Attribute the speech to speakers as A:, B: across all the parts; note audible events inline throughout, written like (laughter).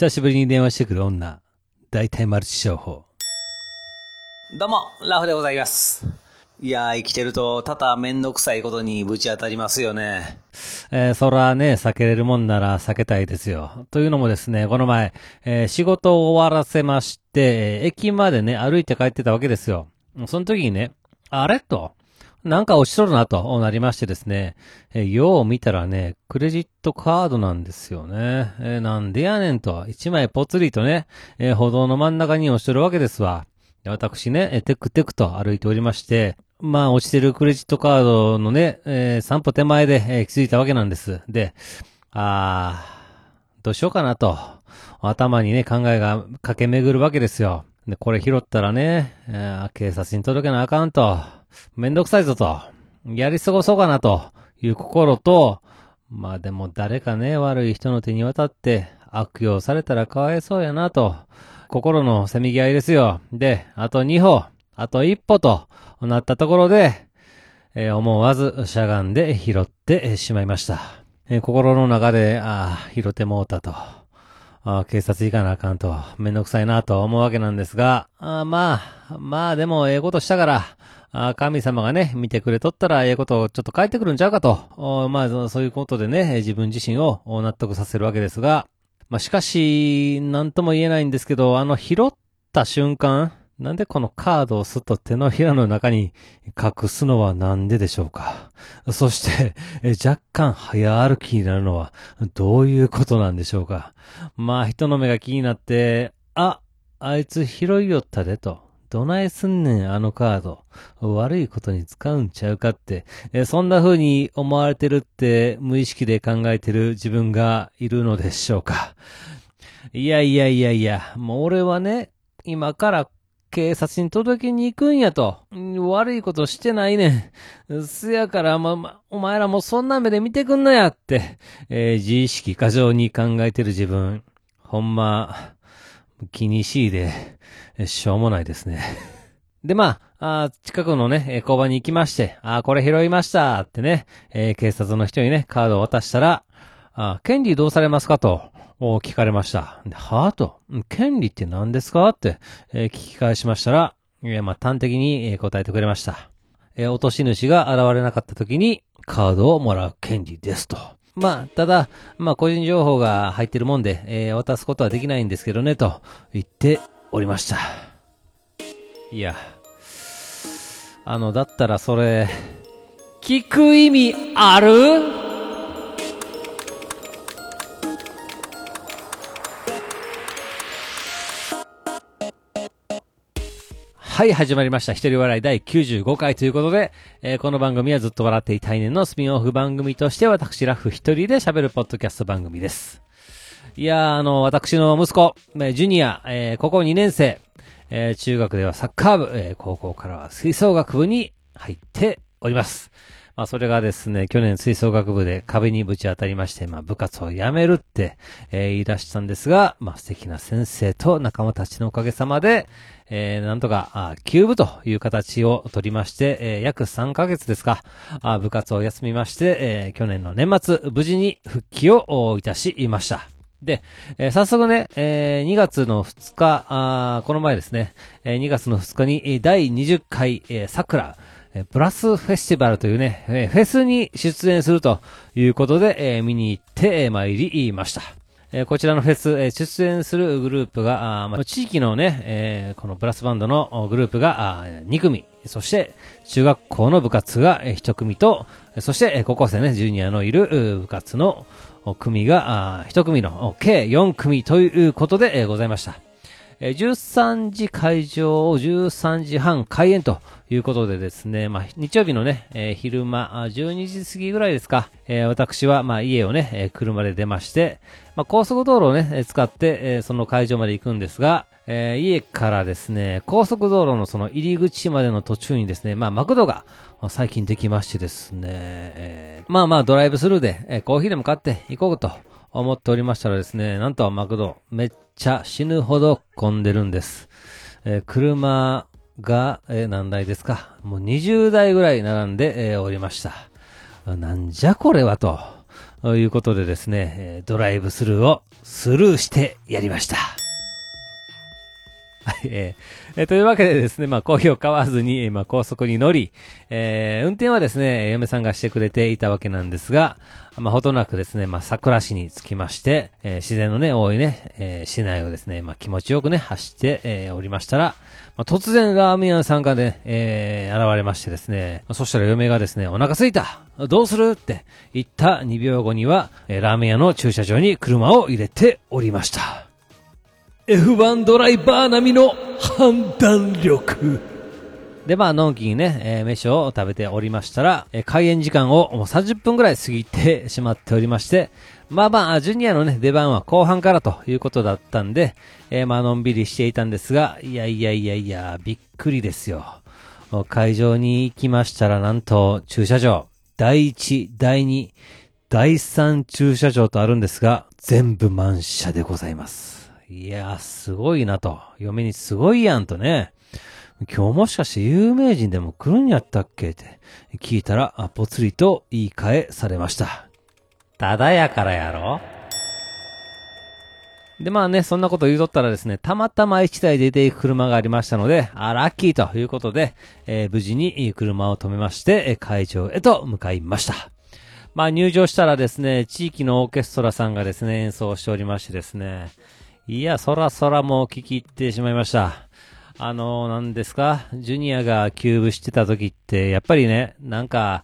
A: 久しぶりに電話してくる女。大体マルチ商法。
B: どうも、ラフでございます。いやー、生きてると多々めんどくさいことにぶち当たりますよね。
A: えー、そらね、避けれるもんなら避けたいですよ。というのもですね、この前、えー仕事を終わらせまして、えー駅までね、歩いて帰ってたわけですよ。その時にね、あれ？と、なんか落ちとるなとなりましてですね、えーよう見たらね、クレジットカードなんですよね。えーなんでやねんと、一枚ぽつりとね、えー歩道の真ん中に落ちとるわけですわ。私ね、テクテクと歩いておりまして、まあ落ちてるクレジットカードのね、え散歩手前で、えー気づいたわけなんです。で、あー、どうしようかなと、頭にね、考えが駆け巡るわけですよ。で、これ拾ったらね、えー警察に届けなあかんと、めんどくさいぞと、やり過ごそうかなという心と、まあでも誰かね、悪い人の手に渡って悪用されたらかわいそうやなと、心のせめぎ合いですよ。で、あと2歩、あと1歩となったところで、えー思わずしゃがんで拾ってしまいました。えー心の中で、ああ、拾ってもうたと。ああ警察行かなあかんと、めんどくさいなと思うわけなんですが、あまあ、まあでもええことしたから、あ神様がね、見てくれとったらええことをちょっと書いてくるんちゃうかと、まあそそういうことでね、自分自身を納得させるわけですが、まあしかし、なんとも言えないんですけど、あの拾った瞬間、なんでこのカードをすっと手のひらの中に隠すのはなんででしょうか？そして、若干早歩きになるのはどういうことなんでしょうか？まあ人の目が気になって、あ、あいつ拾いよったでと。どないすんねん、あのカード。悪いことに使うんちゃうかって。えそんな風に思われてるって無意識で考えてる自分がいるのでしょうか？いやいやいやいや、もう俺はね、今から警察に届けに行くんやと。悪いことしてないねん。せやから、ま、ま、お前らもそんな目で見てくんなやって、えー自意識過剰に考えてる自分。ほんま、気にしいで、しょうもないですね。(laughs) で、まあ、あ近くのね、えー交番に行きまして、あこれ拾いましたってね、えー警察の人にね、カードを渡したら、あ権利どうされますかと、聞かれました。ではぁと、権利って何ですか？って、えー聞き返しましたら、えーまあ、端的に、え答えてくれました。えー落とし主が現れなかった時に、カードをもらう権利ですと。まあ、ただ、まあ、個人情報が入ってるもんで、えー渡すことはできないんですけどね、と言っておりました。いや、あの、だったらそれ、聞く意味ある？はい、始まりました。一人笑い第95回ということで、えーこの番組はずっと笑っていたいねのスピンオフ番組として私ラフ一人で喋るポッドキャスト番組です。いやー、あの、私の息子、ジュニア、えー高校2年生、えー中学ではサッカー部、えー高校からは吹奏楽部に入っております。まあ、それがですね、去年吹奏楽部で壁にぶち当たりまして、まあ、部活を辞めるって、えー言い出したんですが、まあ、素敵な先生と仲間たちのおかげさまで、えーなんとか、あ休部という形を取りまして、えー約3ヶ月ですか、あ部活を休みまして、えー去年の年末、無事に復帰をいたしました。で、えー早速ね、えー2月の2日、あこの前ですね、えー2月の2日に第20回、えー桜、えーブラスフェスティバルというね、フェスに出演するということで、え見に行って参りました。えこちらのフェス、え出演するグループが、あま地域のね、えこのブラスバンドのグループがあー2組、そして中学校の部活が1組と、そして高校生ね、ジュニアのいる部活の組があ1組の計4組ということでございました。えー13時会場を、13時半開演ということでですね、まあ、日曜日のね、えー昼間、12時過ぎぐらいですか、えー私は、まあ、家をね、え車で出まして、まあ、高速道路をね、使って、えその会場まで行くんですが、え家からですね、高速道路のその入り口までの途中にですね、まあ、マクドが最近できましてですね、えまあまあドライブスルーで、えコーヒーでも買って行こうと思っておりましたらですね、なんとマクド、めっちゃ死ぬほど混んでるんです。えー車が、えー何台ですか？もう20台ぐらい並んで、えーおりました。なんじゃこれはと。いうことでですね、ドライブスルーをスルーしてやりました。はい、えーえーというわけでですね、まあ、コーヒーを買わずに、まあ、高速に乗り、えー運転はですね、嫁さんがしてくれていたわけなんですが、まあ、ほどなくですね、まあ、桜市に着きまして、えー自然のね、多いね、えー市内をですね、まあ、気持ちよくね、走って、えーおりましたら、まあ、突然ラーメン屋さんがね、えー現れましてですね、そしたら嫁がですね、お腹すいたどうするって言った2秒後には、えーラーメン屋の駐車場に車を入れておりました。F1 ドライバー並みの判断力。で、まあ、のんきにね、えー飯を食べておりましたら、えー開演時間をもう30分ぐらい過ぎてしまっておりまして、まあまあ、ジュニアのね、出番は後半からということだったんで、えーまあ、のんびりしていたんですが、いやいやいやいや、びっくりですよ。会場に行きましたら、なんと、駐車場、第1、第2、第3駐車場とあるんですが、全部満車でございます。いやー、すごいなと。嫁にすごいやんとね。今日もしかして有名人でも来るんやったっけって聞いたら、ぽつりと言い換えされました。ただやからやろで、まあね、そんなこと言うとったらですね、たまたま一台出ていく車がありましたので、あ、ラッキーということで、えー無事に車を止めまして、会場へと向かいました。まあ入場したらですね、地域のオーケストラさんがですね、演奏しておりましてですね、いや、そらそらもう聞き入ってしまいました。あの、なんですか、ジュニアがキューブしてた時って、やっぱりね、なんか、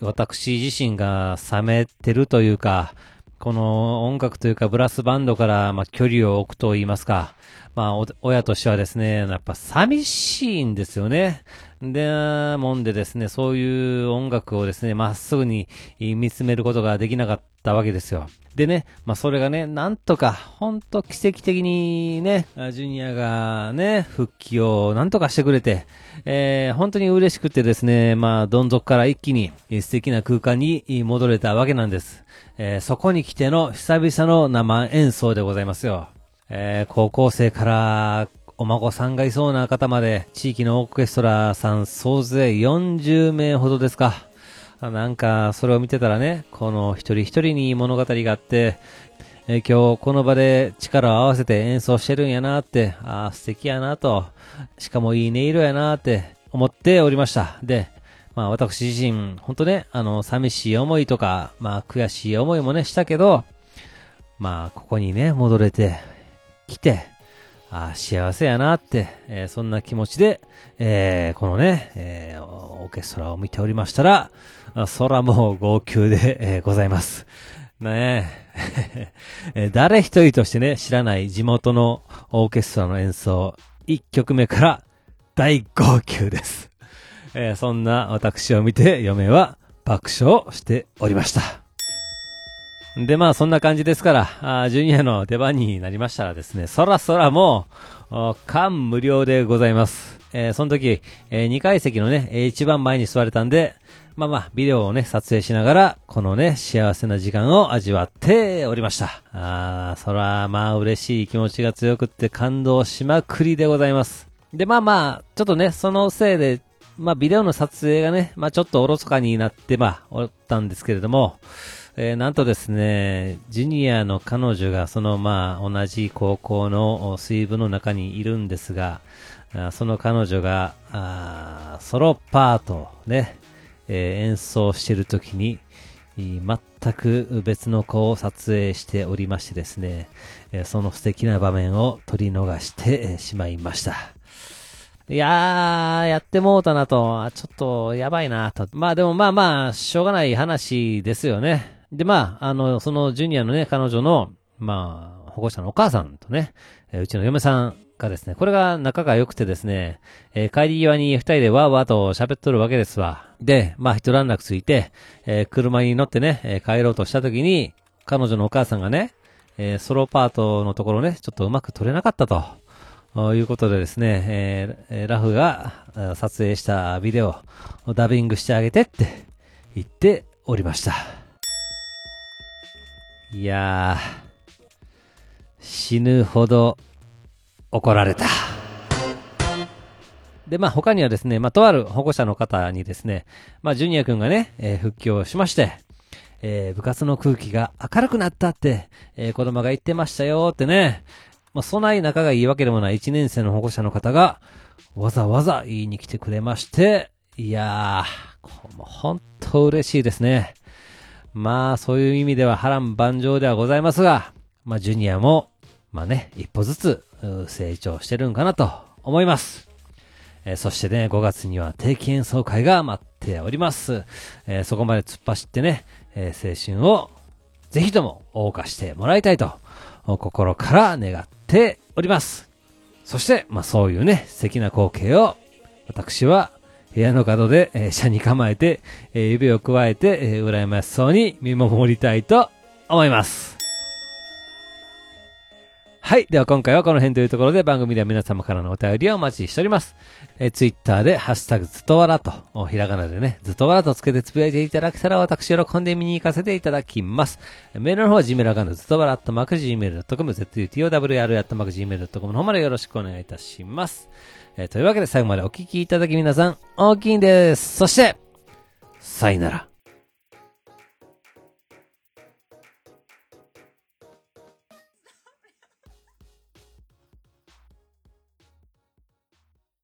A: 私自身が冷めてるというか、この音楽というかブラスバンドから、まあ、距離を置くと言いますか、まあ、親としてはですね、やっぱ寂しいんですよね。で、もんでですね、そういう音楽をですね、まっすぐに見つめることができなかったわけですよ。でね、まあそれがね、なんとか、ほんと奇跡的にね、ジュニアがね、復帰をなんとかしてくれて、えー、本当に嬉しくてですね、まあどん底から一気に素敵な空間に戻れたわけなんです。えーそこに来ての久々の生演奏でございますよ。えー高校生からお孫さんがいそうな方まで、地域のオーケストラさん総勢40名ほどですか。なんか、それを見てたらね、この一人一人に物語があって、え今日この場で力を合わせて演奏してるんやなって、ああ、素敵やなと、しかもいい音色やなって思っておりました。で、まあ私自身、ほんとね、あの、寂しい思いとか、まあ悔しい思いもね、したけど、まあここにね、戻れて、来て、あ、幸せやなって、えーそんな気持ちで、えーこのね、えーオーケストラを見ておりましたら、空も号泣で、えございます。ねえ (laughs) 誰一人としてね、知らない地元のオーケストラの演奏、1曲目から大号泣です。えそんな私を見て、嫁は爆笑しておりました。で、まあ、そんな感じですから、あジュニアの出番になりましたらですね、そらそらもう、感無料でございます。えーその時、え2階席のね、一番前に座れたんで、まあまあ、ビデオをね、撮影しながら、このね、幸せな時間を味わっておりました。あー、そら、まあ、嬉しい気持ちが強くって感動しまくりでございます。で、まあまあ、ちょっとね、そのせいで、まあ、ビデオの撮影がね、まあ、ちょっとおろそかになって、まあ、おったんですけれども、えーなんとですね、ジュニアの彼女がそのまあ同じ高校の水部の中にいるんですが、その彼女があソロパートね、えー演奏している時に、全く別の子を撮影しておりましてですね、えーその素敵な場面を撮り逃してしまいました。いやー、やってもうたなと、ちょっとやばいなと。まあでもまあまあ、しょうがない話ですよね。でまあ、あの、そのジュニアのね、彼女の、まあ、保護者のお母さんとね、えうちの嫁さんがですね、これが仲が良くてですね、えー帰り際に二人でわーわーと喋っとるわけですわ。で、まあ一段落ついて、えー車に乗ってね、えー帰ろうとした時に、彼女のお母さんがね、えソロパートのところね、ちょっとうまく撮れなかったと。いうことでですね、えラフが撮影したビデオをダビングしてあげてって言っておりました。いやー、死ぬほど怒られた。で、まあ他にはですね、まあとある保護者の方にですね、まあジュニア君がね、えー復帰をしまして、えー部活の空気が明るくなったって、えー子供が言ってましたよってね。まあ、そない仲がいいわけでもない1年生の保護者の方が、わざわざ言いに来てくれまして、いやー、もう本当嬉しいですね。まあ、そういう意味では波乱万丈ではございますが、まあ、ジュニアも、まあね、一歩ずつ、成長してるんかなと思います。えーそしてね、5月には定期演奏会が待っております。えーそこまで突っ走ってね、えー青春をぜひとも謳歌してもらいたいと、心から願っております。そして、まあそういうね、素敵な光景を、私は部屋の角で、えー、車に構えて、えー指を加えて、えー羨ましそうに見守りたいと思います。はい。では今回はこの辺というところで番組では皆様からのお便りをお待ちしております。えー、ツイッターでハッシュタグずっとわらと、おひらがなでね、ずっとわらとつけてつぶやいていただけたら私喜んで見に行かせていただきます。メールの方は Gmail アカウントずっとわらっとマーク Gmail.com、zutowr アットマーク Gmail.com の方までよろしくお願いいたします。えーというわけで最後までお聞きいただき皆さん、大きいんです。そして、さよなら。